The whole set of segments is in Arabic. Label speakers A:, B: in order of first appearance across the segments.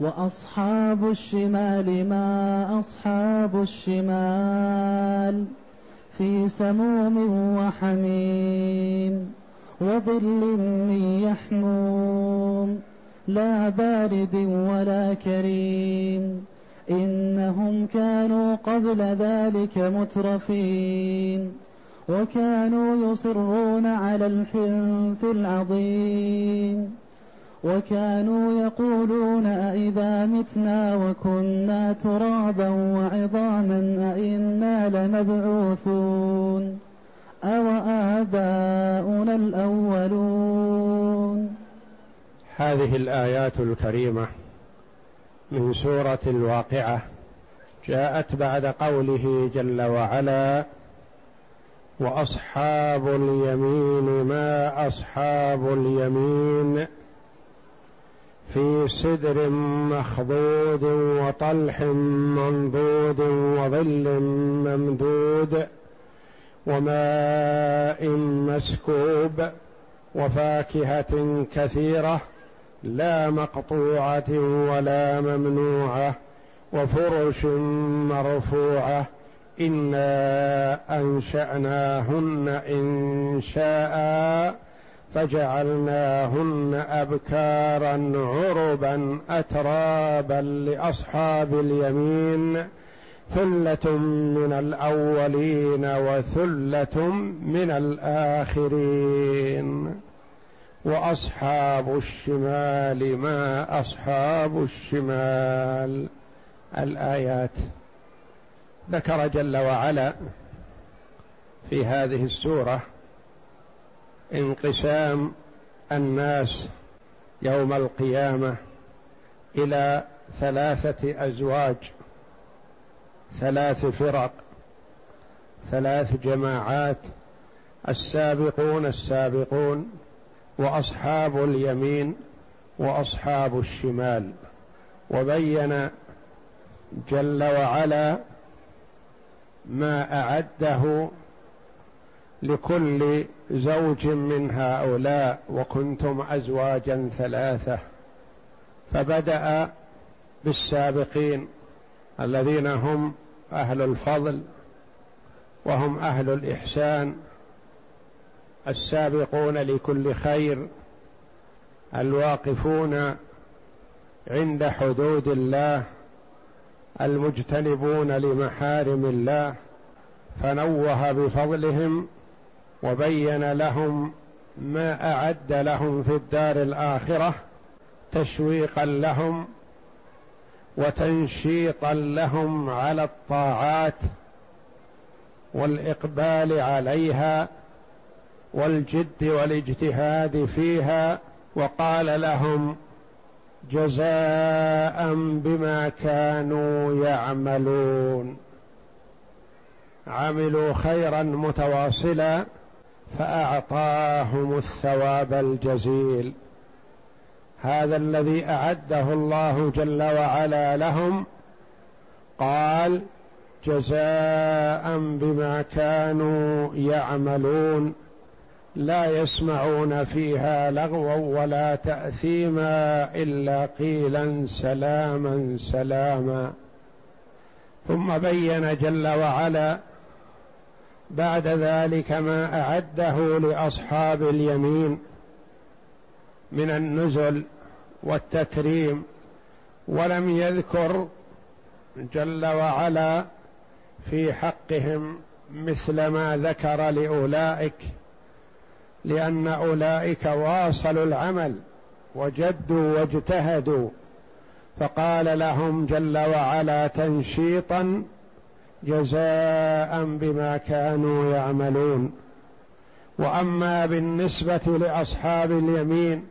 A: وأصحاب الشمال ما أصحاب الشمال في سموم وحميم وظل من يحموم لا بارد ولا كريم إنهم كانوا قبل ذلك مترفين وكانوا يصرون على الحنث العظيم وكانوا يقولون أئذا متنا وكنا ترابا وعظاما أئنا لمبعوثون أو آباؤنا الأولون.
B: هذه الآيات الكريمة من سورة الواقعة جاءت بعد قوله جل وعلا وأصحاب اليمين ما أصحاب اليمين في سدر مخضود وطلح منضود وظل ممدود وماء مسكوب وفاكهة كثيرة لا مقطوعة ولا ممنوعة وفرش مرفوعة إنا أنشأناهن إن شاء فجعلناهن أبكارا عربا أترابا لأصحاب اليمين ثلة من الأولين وثلة من الآخرين. وأصحاب الشمال ما أصحاب الشمال. الآيات. ذكر جل وعلا في هذه السورة انقسام الناس يوم القيامة إلى ثلاثة أزواج ثلاث فرق ثلاث جماعات السابقون السابقون وأصحاب اليمين وأصحاب الشمال. وبين جل وعلا ما أعده لكل زوج من هؤلاء وكنتم ازواجا ثلاثة. فبدأ بالسابقين الذين هم أهل الفضل وهم أهل الإحسان السابقون لكل خير الواقفون عند حدود الله المجتنبون لمحارم الله فنوه بفضلهم وبين لهم ما أعد لهم في الدار الآخرة تشويقا لهم وتنشيطا لهم على الطاعات والإقبال عليها والجد والاجتهاد فيها وقال لهم جزاء بما كانوا يعملون. عملوا خيرا متواصلا فأعطاهم الثواب الجزيل. هذا الذي أعده الله جل وعلا لهم قال جزاء بما كانوا يعملون. لا يسمعون فيها لغوا ولا تأثيما إلا قيلا سلاما سلاما. ثم بين جل وعلا بعد ذلك ما أعده لأصحاب اليمين من النزل والتكريم ولم يذكر جل وعلا في حقهم مثل ما ذكر لأولئك لأن أولئك واصلوا العمل وجدوا واجتهدوا فقال لهم جل وعلا تنشيطا جزاء بما كانوا يعملون. وأما بالنسبة لأصحاب اليمين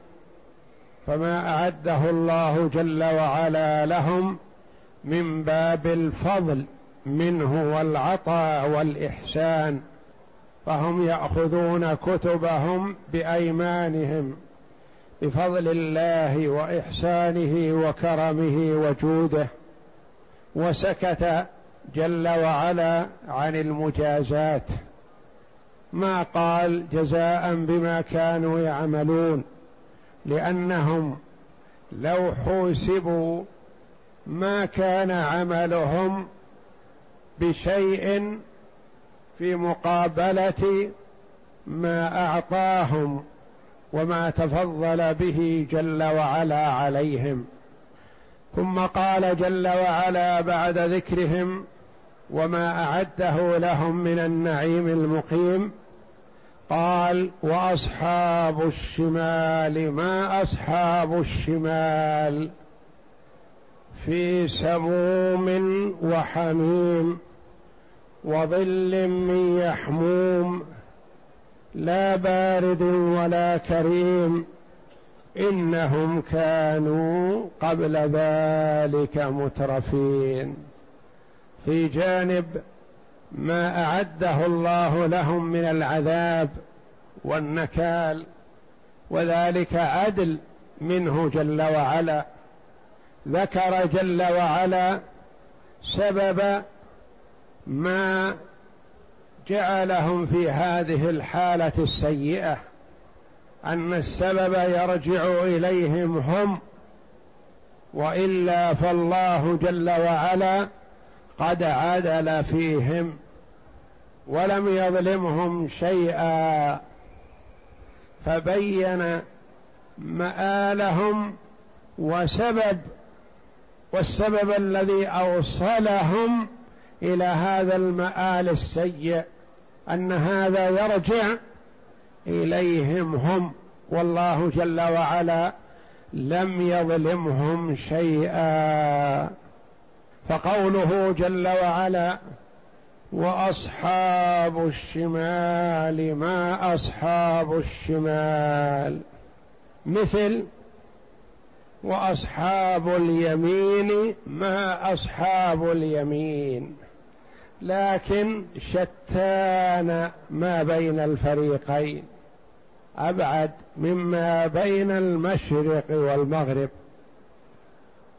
B: فما أعده الله جل وعلا لهم من باب الفضل منه والعطاء والإحسان. فهم يأخذون كتبهم بأيمانهم بفضل الله وإحسانه وكرمه وجوده. وسكت جل وعلا عن المجازات. ما قال جزاء بما كانوا يعملون لأنهم لو حوسبوا ما كان عملهم بشيء في مقابلة ما أعطاهم وما تفضل به جل وعلا عليهم. ثم قال جل وعلا بعد ذكرهم وما أعده لهم من النعيم المقيم. قال وأصحاب الشمال ما أصحاب الشمال؟ في سموم وحميم وظل من يحموم لا بارد ولا كريم. إنهم كانوا قبل ذلك مترفين. في جانب ما أعده الله لهم من العذاب والنكال وذلك عدل منه جل وعلا. ذكر جل وعلا سبب ما جعلهم في هذه الحالة السيئة أن السبب يرجع إليهم هم وإلا فالله جل وعلا قد عدل فيهم ولم يظلمهم شيئا فبين مآلهم وسبب والسبب الذي أوصلهم إلى هذا المآل السيء أن هذا يرجع إليهم هم والله جل وعلا لم يظلمهم شيئا. فقوله جل وعلا وأصحاب الشمال ما أصحاب الشمال. مثل وأصحاب اليمين ما أصحاب اليمين. لكن شتان ما بين الفريقين. أبعد مما بين المشرق والمغرب.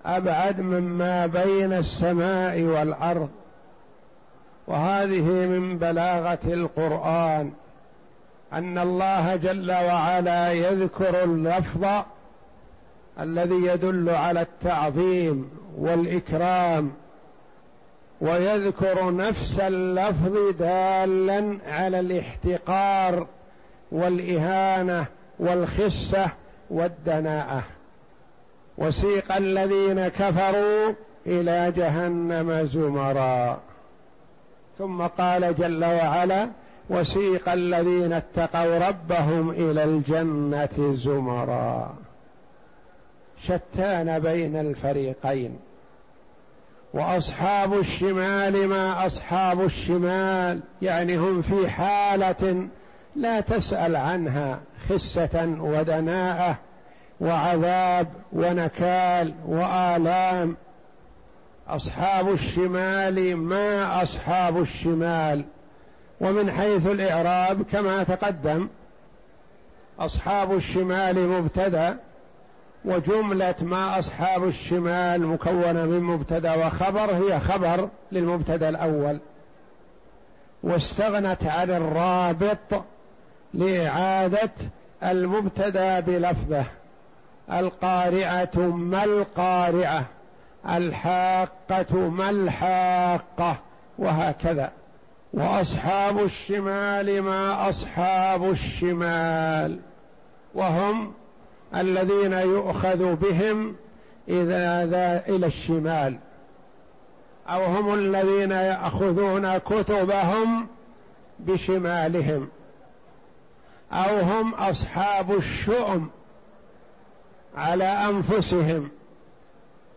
B: أبعد مما بين السماء والأرض. وهذه من بلاغة القرآن أن الله جل وعلا يذكر اللفظ الذي يدل على التعظيم والإكرام ويذكر نفس اللفظ دالا على الاحتقار والإهانة والخسة والدناءة. وسيق الذين كفروا إلى جهنم زمرا. ثم قال جل وعلا وسيق الذين اتقوا ربهم إلى الجنة زمرا. شتان بين الفريقين. وأصحاب الشمال ما أصحاب الشمال يعني هم في حالة لا تسأل عنها خسة ودناءة وعذاب ونكال وآلام. أصحاب الشمال ما أصحاب الشمال. ومن حيث الإعراب كما تقدم أصحاب الشمال مبتدأ وجملة ما أصحاب الشمال مكونة من مبتدأ وخبر هي خبر للمبتدأ الأول. واستغنت عن الرابط لإعادة المبتدأ بلفظه. القارعة ما القارعة؟ الحاقة ما الحاقة؟ وهكذا. وأصحاب الشمال ما أصحاب الشمال. وهم الذين يؤخذ بهم إذا ذا إلى الشمال. أو هم الذين يأخذون كتبهم بشمالهم. أو هم أصحاب الشؤم. على أنفسهم.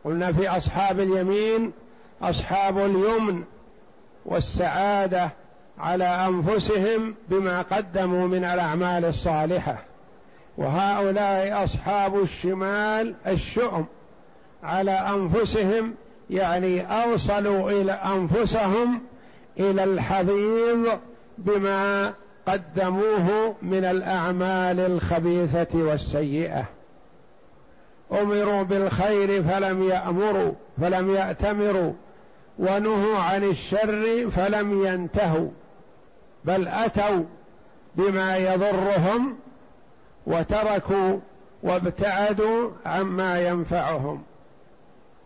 B: قلنا في أصحاب اليمين أصحاب اليمن والسعادة على أنفسهم بما قدموا من الأعمال الصالحة. وهؤلاء أصحاب الشمال الشؤم على أنفسهم يعني أوصلوا إلى أنفسهم إلى الحضيض بما قدموه من الأعمال الخبيثة والسيئة. أمروا بالخير فلم يأمروا فلم يأتمروا. ونهوا عن الشر فلم ينتهوا بل أتوا بما يضرهم وتركوا وابتعدوا عما ينفعهم.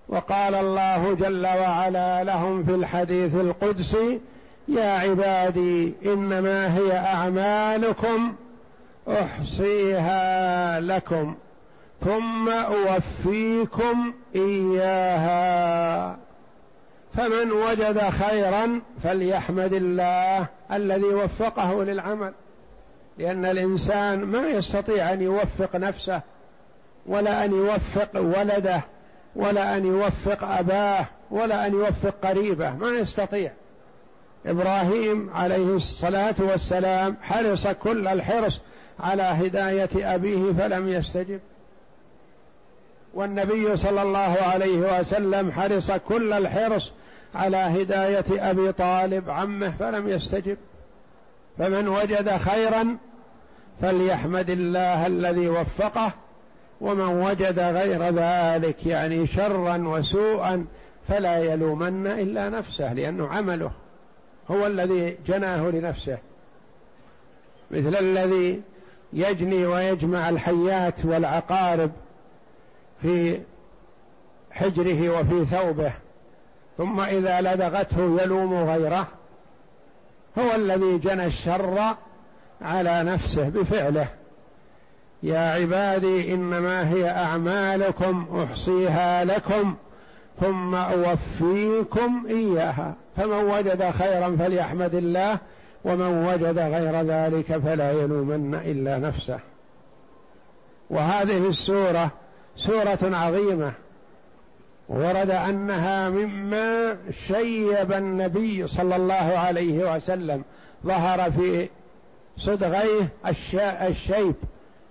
B: وقال الله جل وعلا لهم في الحديث القدسي يا عبادي إنما هي أعمالكم أحصيها لكم. ثم أوفيكم إياها. فمن وجد خيرا فليحمد الله الذي وفقه للعمل. لأن الإنسان ما يستطيع أن يوفق نفسه ولا أن يوفق ولده ولا أن يوفق أباه ولا أن يوفق قريبه ما يستطيع. إبراهيم عليه الصلاة والسلام حرص كل الحرص على هداية أبيه فلم يستجب. والنبي صلى الله عليه وسلم حرص كل الحرص على هداية أبي طالب عمه فلم يستجب. فمن وجد خيرا فليحمد الله الذي وفقه ومن وجد غير ذلك يعني شرا وسوءا فلا يلومن إلا نفسه لأنه عمله هو الذي جناه لنفسه. مثل الذي يجني ويجمع الحيات والعقارب في حجره وفي ثوبه ثم إذا لدغته يلوم غيره هو الذي جنى الشر على نفسه بفعله. يا عبادي إنما هي أعمالكم أحصيها لكم ثم أوفيكم إياها. فمن وجد خيرا فليحمد الله ومن وجد غير ذلك فلا يلومن إلا نفسه. وهذه السورة سورة عظيمة ورد أنها مما شيب النبي صلى الله عليه وسلم. ظهر في صدغيه الشيب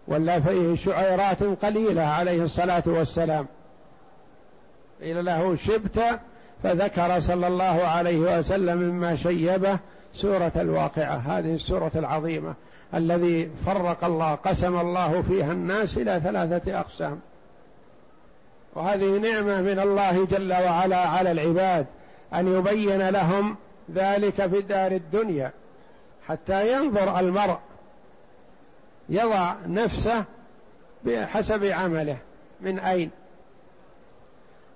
B: ولا فيه شعيرات قليلة عليه الصلاة والسلام. قيل له شبت فذكر صلى الله عليه وسلم مما شيبه سورة الواقعة هذه السورة العظيمة الذي فرق الله قسم الله فيها الناس إلى ثلاثة أقسام. وهذه نعمة من الله جل وعلا على العباد أن يبين لهم ذلك في الدار الدنيا حتى ينظر المرء يضع نفسه بحسب عمله من أين؟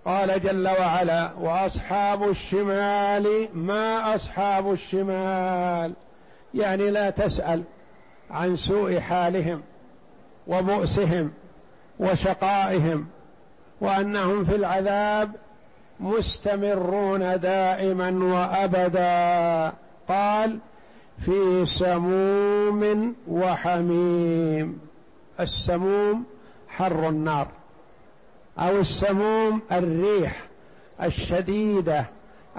B: قال جل وعلا وأصحاب الشمال ما أصحاب الشمال؟ يعني لا تسأل عن سوء حالهم وبؤسهم وشقائهم. وأنهم في العذاب مستمرون دائما وأبدا. قال في سموم وحميم. السموم حر النار أو السموم الريح الشديدة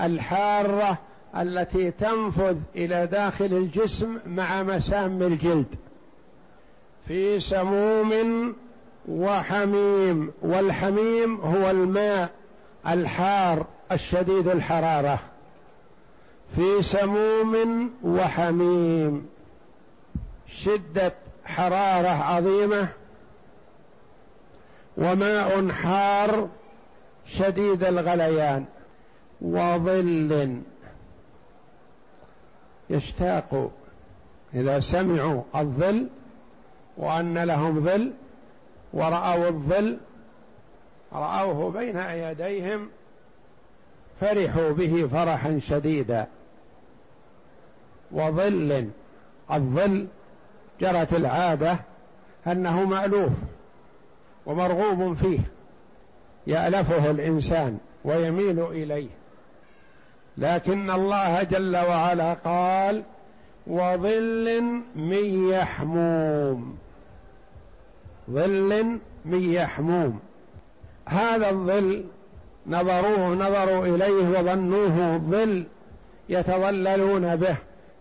B: الحارة التي تنفذ إلى داخل الجسم مع مسام الجلد. في سموم وحميم والحميم هو الماء الحار الشديد الحرارة. في سموم وحميم. شدة حرارة عظيمة. وماء حار شديد الغليان. وظل. يشتاق إذا سمعوا الظل وأن لهم ظل ورأوا الظل رأوه بين يديهم فرحوا به فرحا شديدا. وظل الظل جرت العادة أنه مألوف ومرغوب فيه يألفه الإنسان ويميل إليه. لكن الله جل وعلا قال وظل من يحموم. ظل من يحموم هذا الظل نظروه نظروا إليه وظنوه ظل يتظللون به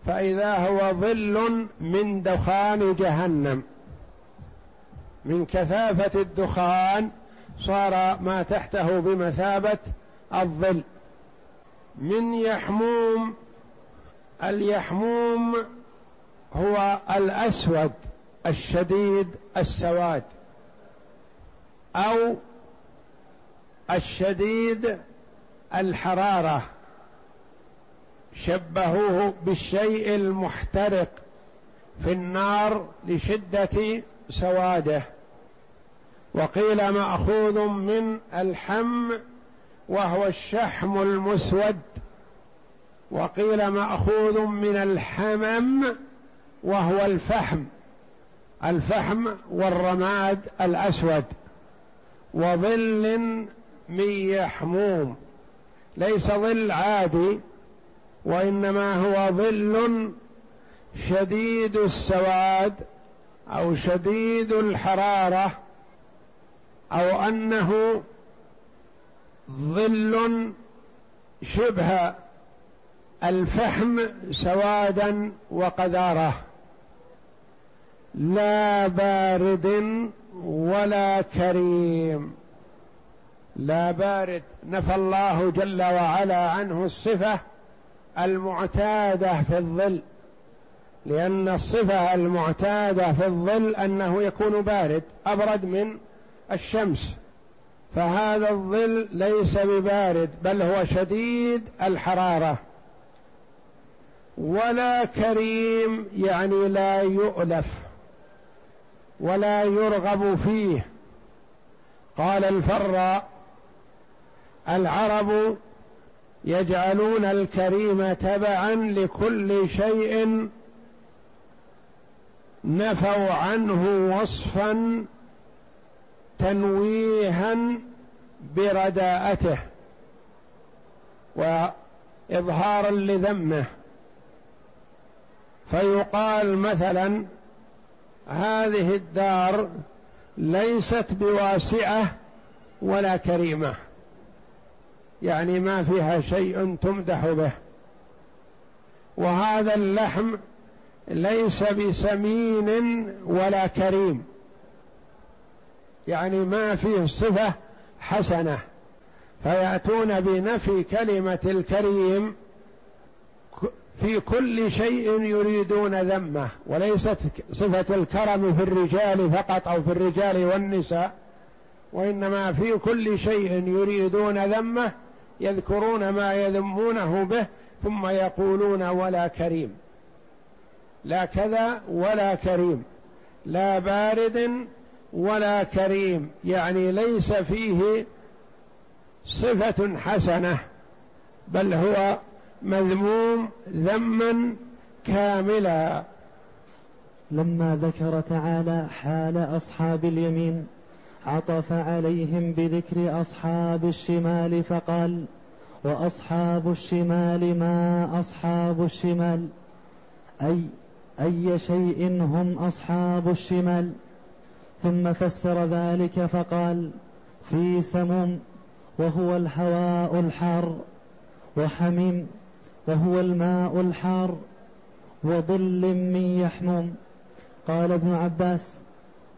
B: فإذا هو ظل من دخان جهنم. من كثافة الدخان صار ما تحته بمثابة الظل. من يحموم اليحموم هو الأسود. الشديد السواد أو الشديد الحرارة شبهوه بالشيء المحترق في النار لشدة سواده. وقيل مأخوذ من الحم وهو الشحم المسود. وقيل مأخوذ من الحمم وهو الفحم. الفحم والرماد الأسود وظل من يحموم ليس ظل عادي وإنما هو ظل شديد السواد أو شديد الحرارة أو أنه ظل شبه الفحم سوادا وقذارة. لا بارد ولا كريم. لا بارد. نفى الله جل وعلا عنه الصفة المعتادة في الظل. لأن الصفة المعتادة في الظل أنه يكون بارد أبرد من الشمس. فهذا الظل ليس ببارد بل هو شديد الحرارة. ولا كريم يعني لا يؤلف. ولا يرغب فيه. قال الفراء العرب يجعلون الكريم تبعا لكل شيء نفوا عنه وصفا تنويها برداءته واظهارا لذمه. فيقال مثلا هذه الدار ليست بواسعة ولا كريمة. يعني ما فيها شيء تمدح به. وهذا اللحم ليس بسمين ولا كريم. يعني ما فيه صفة حسنة. فيأتون بنفي كلمة الكريم في كل شيء يريدون ذمه وليست صفة الكرم في الرجال فقط أو في الرجال والنساء وإنما في كل شيء يريدون ذمه يذكرون ما يذمونه به ثم يقولون ولا كريم. لا كذا ولا كريم. لا بارد ولا كريم. يعني ليس فيه صفة حسنة بل هو مذموم ذما كاملا.
A: لما ذكر تعالى حال أصحاب اليمين عطف عليهم بذكر أصحاب الشمال فقال وأصحاب الشمال ما أصحاب الشمال؟ أي أي شيء هم أصحاب الشمال؟ ثم فسر ذلك فقال في سموم وهو الهواء الحار وحميم وهو الماء الحار وظل من يحموم. قال ابن عباس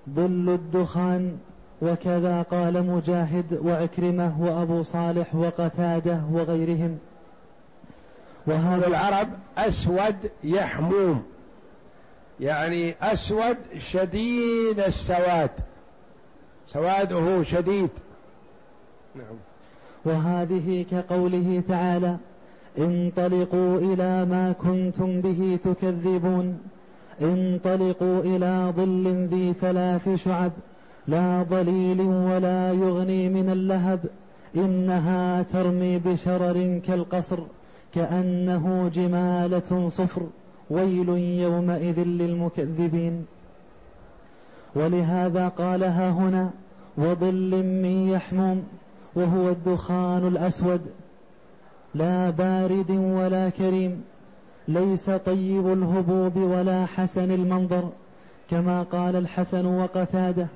A: ظل الدخان وكذا قال مجاهد وعكرمة وأبو صالح وقتادة وغيرهم.
B: وهذا العرب أسود يحموم. يعني أسود شديد السواد. سواده شديد.
A: نعم. وهذه كقوله تعالى انطلقوا إلى ما كنتم به تكذبون. انطلقوا إلى ظل ذي ثلاث شعب لا ضليل ولا يغني من اللهب. إنها ترمي بشرر كالقصر كأنه جمالة صفر. ويل يومئذ للمكذبين. ولهذا قالها هنا وظل من يحموم وهو الدخان الأسود. لا بارد ولا كريم ليس طيب الهبوب ولا حسن المنظر كما قال الحسن وقتاده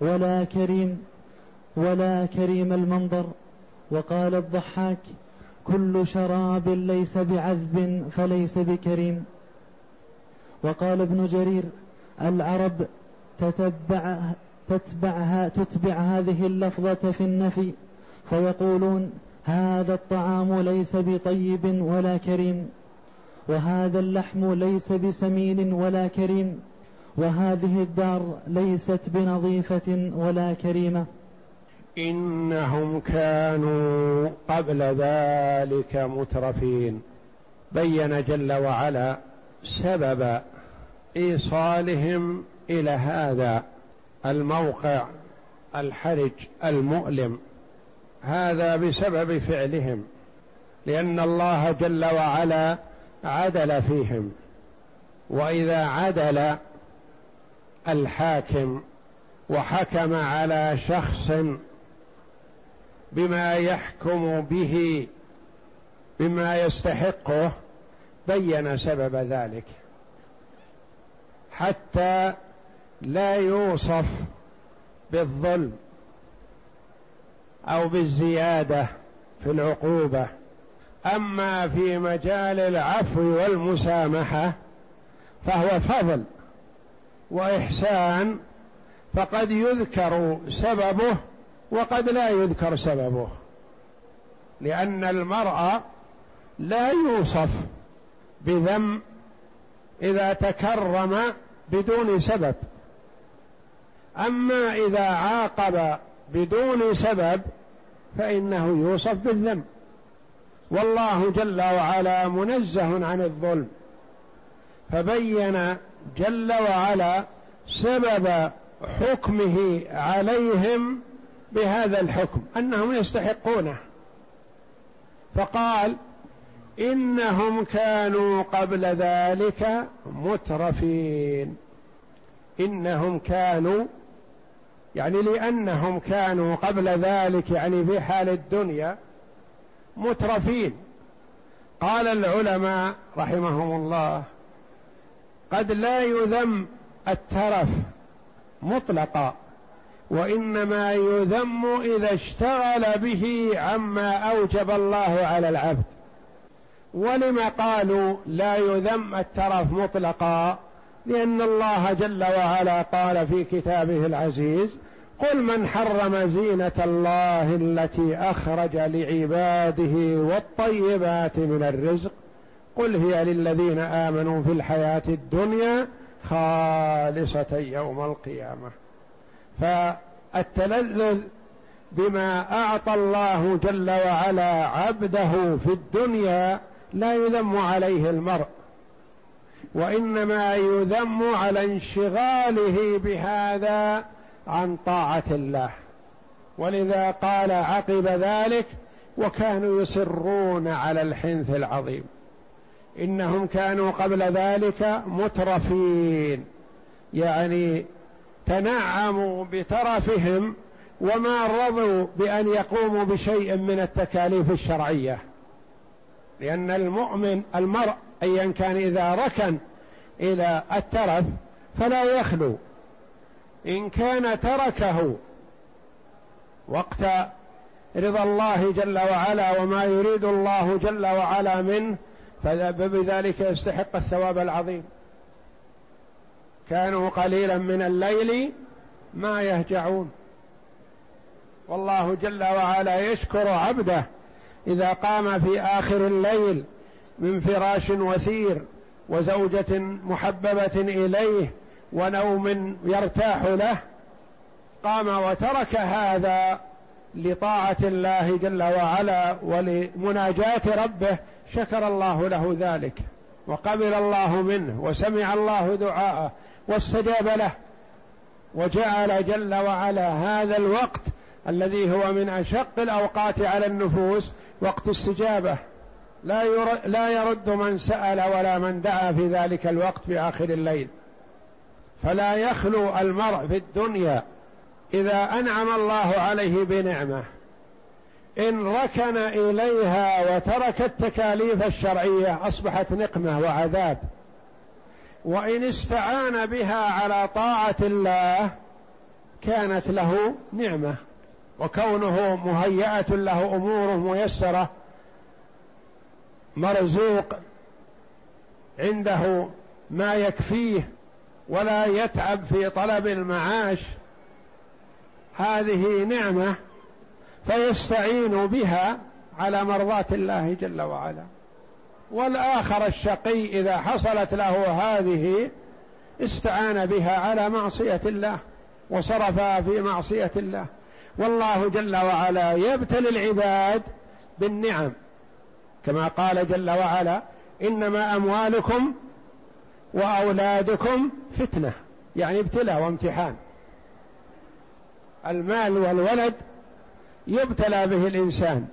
A: ولا كريم ولا كريم المنظر. وقال الضحاك كل شراب ليس بعذب فليس بكريم. وقال ابن جرير العرب تتبع تتبعها تتبع هذه اللفظة في النفي فيقولون هذا الطعام ليس بطيب ولا كريم وهذا اللحم ليس بسمين ولا كريم وهذه الدار ليست بنظيفة ولا كريمة.
B: إنهم كانوا قبل ذلك مترفين. بين جل وعلا سبب إيصالهم إلى هذا الموقع الحرج المؤلم. هذا بسبب فعلهم لأن الله جل وعلا عدل فيهم. وإذا عدل الحاكم وحكم على شخص بما يحكم به بما يستحقه بين سبب ذلك. حتى لا يوصف بالظلم. أو بالزيادة في العقوبة. أما في مجال العفو والمسامحة فهو فضل وإحسان فقد يذكر سببه وقد لا يذكر سببه لأن المرء لا يوصف بذم إذا تكرم بدون سبب. أما إذا عاقب بدون سبب فإنه يوصف بالذم والله جل وعلا منزه عن الظلم. فبين جل وعلا سبب حكمه عليهم بهذا الحكم أنهم يستحقونه. فقال إنهم كانوا قبل ذلك مترفين. إنهم كانوا يعني لأنهم كانوا قبل ذلك يعني في حال الدنيا مترفين. قال العلماء رحمهم الله قد لا يذم الترف مطلقا وإنما يذم إذا اشتغل به عما أوجب الله على العبد. ولم قالوا لا يذم الترف مطلقا؟ لأن الله جل وعلا قال في كتابه العزيز قل من حرم زينة الله التي أخرج لعباده والطيبات من الرزق قل هي للذين آمنوا في الحياة الدنيا خالصة يوم القيامة. فالتلذذ بما أعطى الله جل وعلا عبده في الدنيا لا يذم عليه المرء وإنما يذم على انشغاله بهذا عن طاعة الله. ولذا قال عقب ذلك وكانوا يصرون على الحنث العظيم. إنهم كانوا قبل ذلك مترفين. يعني تنعموا بترفهم وما رضوا بأن يقوموا بشيء من التكاليف الشرعية. لأن المؤمن المرء ايا كان إذا ركن إلى الترف فلا يخلو. إن كان تركه وقت رضا الله جل وعلا وما يريد الله جل وعلا منه فبذلك يستحق الثواب العظيم. كانوا قليلا من الليل ما يهجعون. والله جل وعلا يشكر عبده إذا قام في آخر الليل من فراش وثير وزوجة محببة إليه ونوم يرتاح له قام وترك هذا لطاعة الله جل وعلا ولمناجاة ربه شكر الله له ذلك وقبل الله منه وسمع الله دعاءه واستجاب له وجعل جل وعلا هذا الوقت الذي هو من أشق الأوقات على النفوس وقت استجابة. لا يرد من سأل ولا من دعا في ذلك الوقت في اخر الليل. فلا يخلو المرء في الدنيا إذا أنعم الله عليه بنعمة. إن ركن إليها وترك التكاليف الشرعية أصبحت نقمة وعذاب. وإن استعان بها على طاعة الله كانت له نعمة. وكونه مهيئة له أمور ميسرة مرزوق عنده ما يكفيه ولا يتعب في طلب المعاش. هذه نعمة فيستعين بها على مرضاة الله جل وعلا. والآخر الشقي إذا حصلت له هذه استعان بها على معصية الله وصرفها في معصية الله. والله جل وعلا يبتلي العباد بالنعم. كما قال جل وعلا إنما أموالكم وأولادكم فتنة يعني ابتلاء وامتحان. المال والولد يبتلى به الإنسان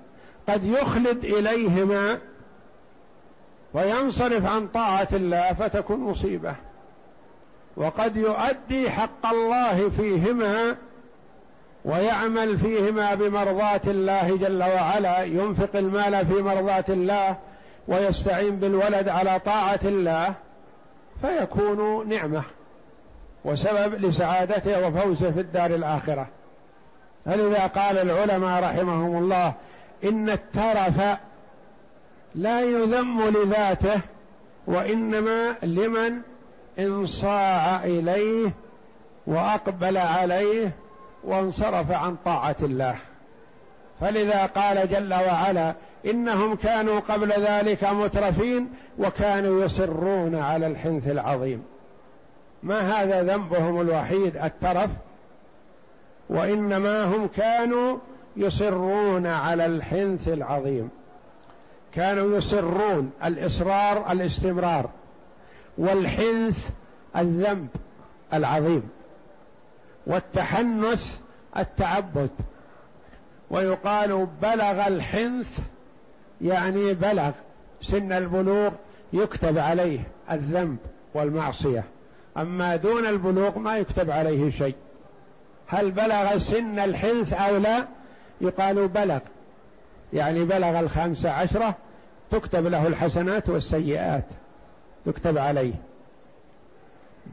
B: قد يخلد إليهما وينصرف عن طاعة الله فتكون مصيبة. وقد يؤدي حق الله فيهما ويعمل فيهما بمرضاة الله جل وعلا ينفق المال في مرضاة الله ويستعين بالولد على طاعة الله. فيكون نعمة وسبب لسعادته وفوزه في الدار الآخرة. فلذا قال العلماء رحمهم الله إن الترف لا يذم لذاته وإنما لمن انصاع إليه وأقبل عليه وانصرف عن طاعة الله. فلذا قال جل وعلا إنهم كانوا قبل ذلك مترفين وكانوا يصرون على الحنث العظيم. ما هذا ذنبهم الوحيد الترف؟ وإنما هم كانوا يصرون على الحنث العظيم. كانوا يصرون الإصرار الاستمرار والحنث الذنب العظيم والتحنث التعبد. ويقال بلغ الحنث يعني بلغ سن البلوغ يكتب عليه الذنب والمعصية. أما دون البلوغ ما يكتب عليه شيء. هل بلغ سن الحنث أو لا؟ يقال بلغ. يعني بلغ الخمسه عشرة تكتب له الحسنات والسيئات تكتب عليه.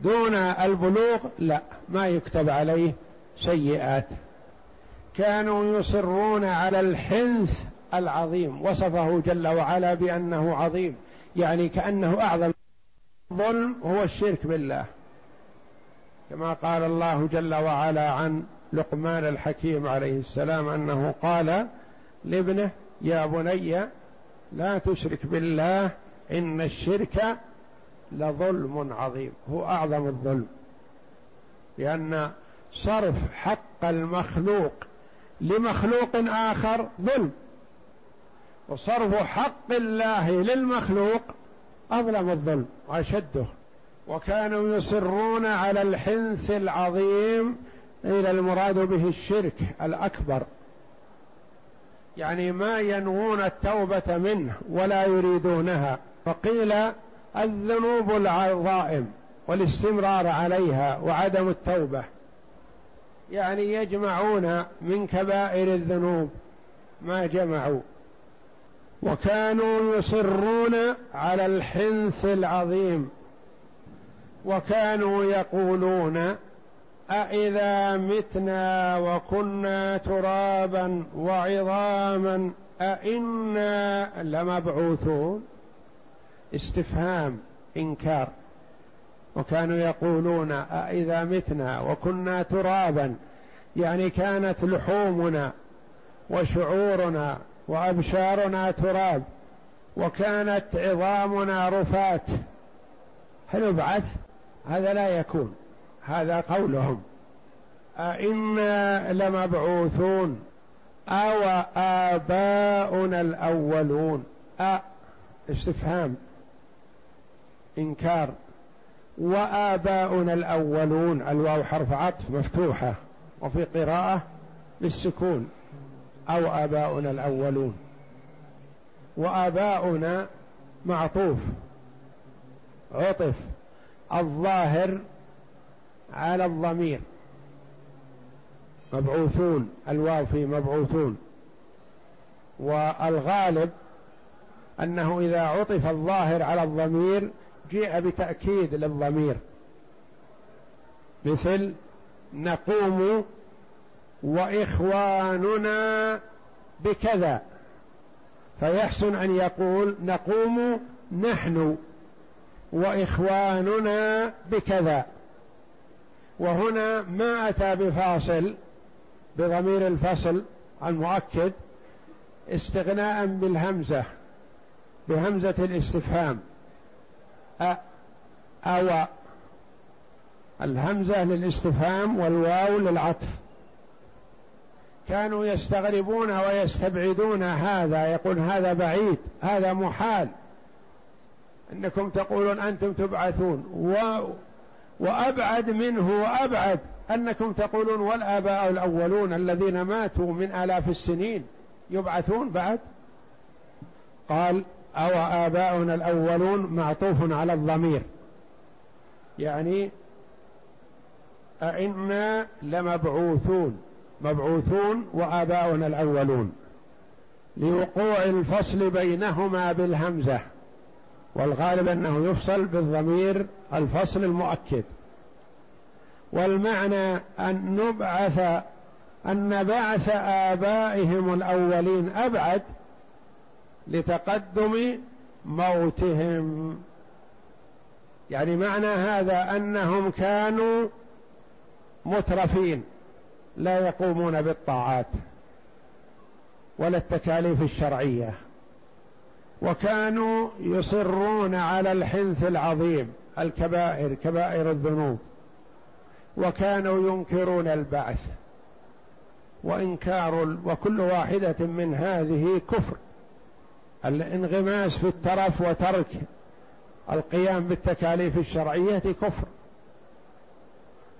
B: دون البلوغ لا ما يكتب عليه سيئات. كانوا يصرون على الحنث العظيم وصفه جل وعلا بأنه عظيم يعني كأنه أعظم. ظلم هو الشرك بالله. كما قال الله جل وعلا عن لقمان الحكيم عليه السلام أنه قال لابنه يا بني لا تشرك بالله إن الشرك لظلم عظيم. هو أعظم الظلم. لأن صرف حق المخلوق لمخلوق آخر ظلم. وصرف حق الله للمخلوق أظلم الظلم وأشده. وكانوا يصرون على الحنث العظيم إلى المراد به الشرك الأكبر. يعني ما ينوون التوبة منه ولا يريدونها. فقيل الذنوب العظائم والاستمرار عليها وعدم التوبة. يعني يجمعون من كبائر الذنوب ما جمعوا. وكانوا يصرون على الحنث العظيم وكانوا يقولون أإذا متنا وكنا ترابا وعظاما أإنا لمبعوثون؟ استفهام إنكار. وكانوا يقولون أإذا متنا وكنا ترابا يعني كانت لحومنا وشعورنا وأبشارنا تراب وكانت عظامنا رفات. هل نبعث هذا لا يكون. هذا قولهم. أئنا لمبعوثون أو آباؤنا الأولون. أ استفهام. إنكار. وآباؤنا الأولون الواو حرف عطف مفتوحة. وفي قراءة بالسكون أو آباؤنا الأولون. وآباؤنا معطوف. عطف. الظاهر على الضمير. مبعوثون. الواو في مبعوثون. والغالب أنه إذا عطف الظاهر على الضمير جيء بتأكيد للضمير. مثل نقوم وإخواننا بكذا. فيحسن أن يقول نقوم نحن وإخواننا بكذا. وهنا ما أتى بفاصل بضمير الفصل المؤكد استغناء بالهمزة بهمزة الاستفهام. أ أو الهمزة للاستفهام والواو للعطف. كانوا يستغربون ويستبعدون هذا يقول هذا بعيد هذا محال. إنكم تقولون أنتم تبعثون. و وأبعد منه وأبعد. أنكم تقولون والآباء الأولون الذين ماتوا من آلاف السنين يبعثون بعد؟ قال أو آباؤنا الأولون معطوف على الضمير. يعني أئنا لمبعوثون. مبعوثون وآباؤنا الأولون لوقوع الفصل بينهما بالهمزة والغالب أنه يفصل بالضمير الفصل المؤكد. والمعنى أن نبعث أن بعث آبائهم الأولين أبعد لتقدم موتهم. يعني معنى هذا أنهم كانوا مترفين. لا يقومون بالطاعات ولا التكاليف الشرعية وكانوا يصرون على الحنث العظيم الكبائر كبائر الذنوب وكانوا ينكرون البعث وإنكار وكل واحدة من هذه كفر الانغماس في الترف وترك القيام بالتكاليف الشرعية كفر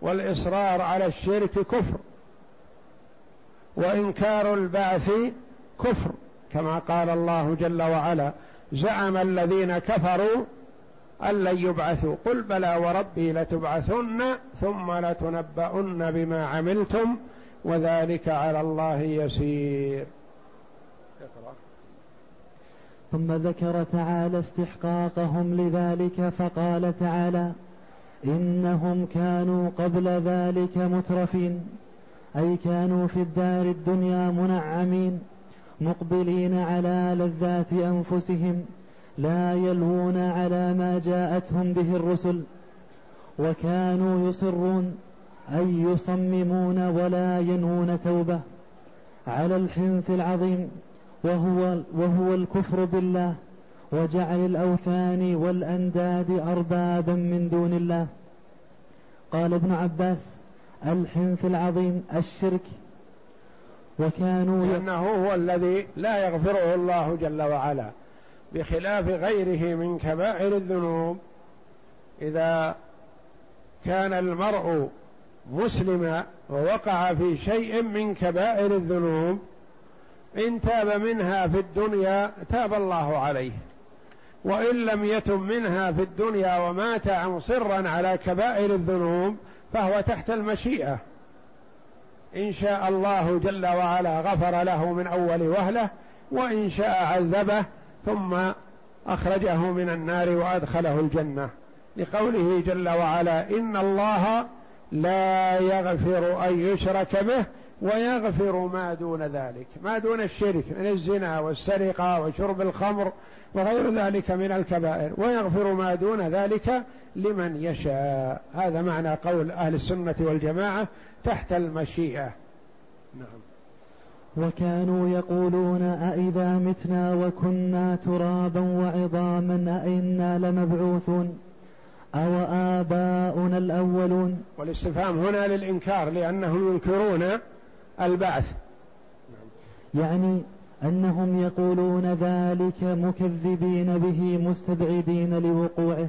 B: والإصرار على الشرك كفر. وإنكار البعث كفر كما قال الله جل وعلا زعم الذين كفروا أن لن يبعثوا. قل بلى وربي لتبعثن ثم لتنبؤن بما عملتم وذلك على الله يسير.
A: ثم ذكر تعالى استحقاقهم لذلك فقال تعالى إنهم كانوا قبل ذلك مترفين. أي كانوا في الدار الدنيا منعمين مقبلين على لذات أنفسهم لا يلوون على ما جاءتهم به الرسل وكانوا يصرون أي يصممون ولا ينوون توبة على الحنث العظيم وهو, وهو الكفر بالله وجعل الأوثان والأنداد أربابا من دون الله. قال ابن عباس الحنث العظيم الشرك.
B: وكانوا لأنه هو الذي لا يغفره الله جل وعلا بخلاف غيره من كبائر الذنوب. إذا كان المرء مسلما ووقع في شيء من كبائر الذنوب إن تاب منها في الدنيا تاب الله عليه. وإن لم يتم منها في الدنيا ومات مصرا على كبائر الذنوب فهو تحت المشيئة. إن شاء الله جل وعلا غفر له من أول وهلة وإن شاء عذبه ثم أخرجه من النار وأدخله الجنة. لقوله جل وعلا إن الله لا يغفر أن يشرك به ويغفر ما دون ذلك ما دون الشرك من الزنا والسرقة وشرب الخمر وغير ذلك من الكبائر ويغفر ما دون ذلك لمن يشاء. هذا معنى قول أهل السنة والجماعة تحت المشيئة. نعم.
A: وكانوا يقولون أئذا متنا وكنا ترابا وعظاما أئنا لمبعوثون؟ أو آباؤنا الأولون؟
B: والاستفهام هنا للإنكار لأنهم ينكرون البعث.
A: يعني أنهم يقولون ذلك مكذبين به مستبعدين لوقوعه.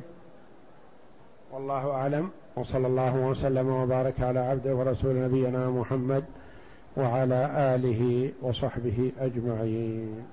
B: والله أعلم. وصلى الله وسلم وبارك على عبده ورسول نبينا محمد وعلى آله وصحبه أجمعين.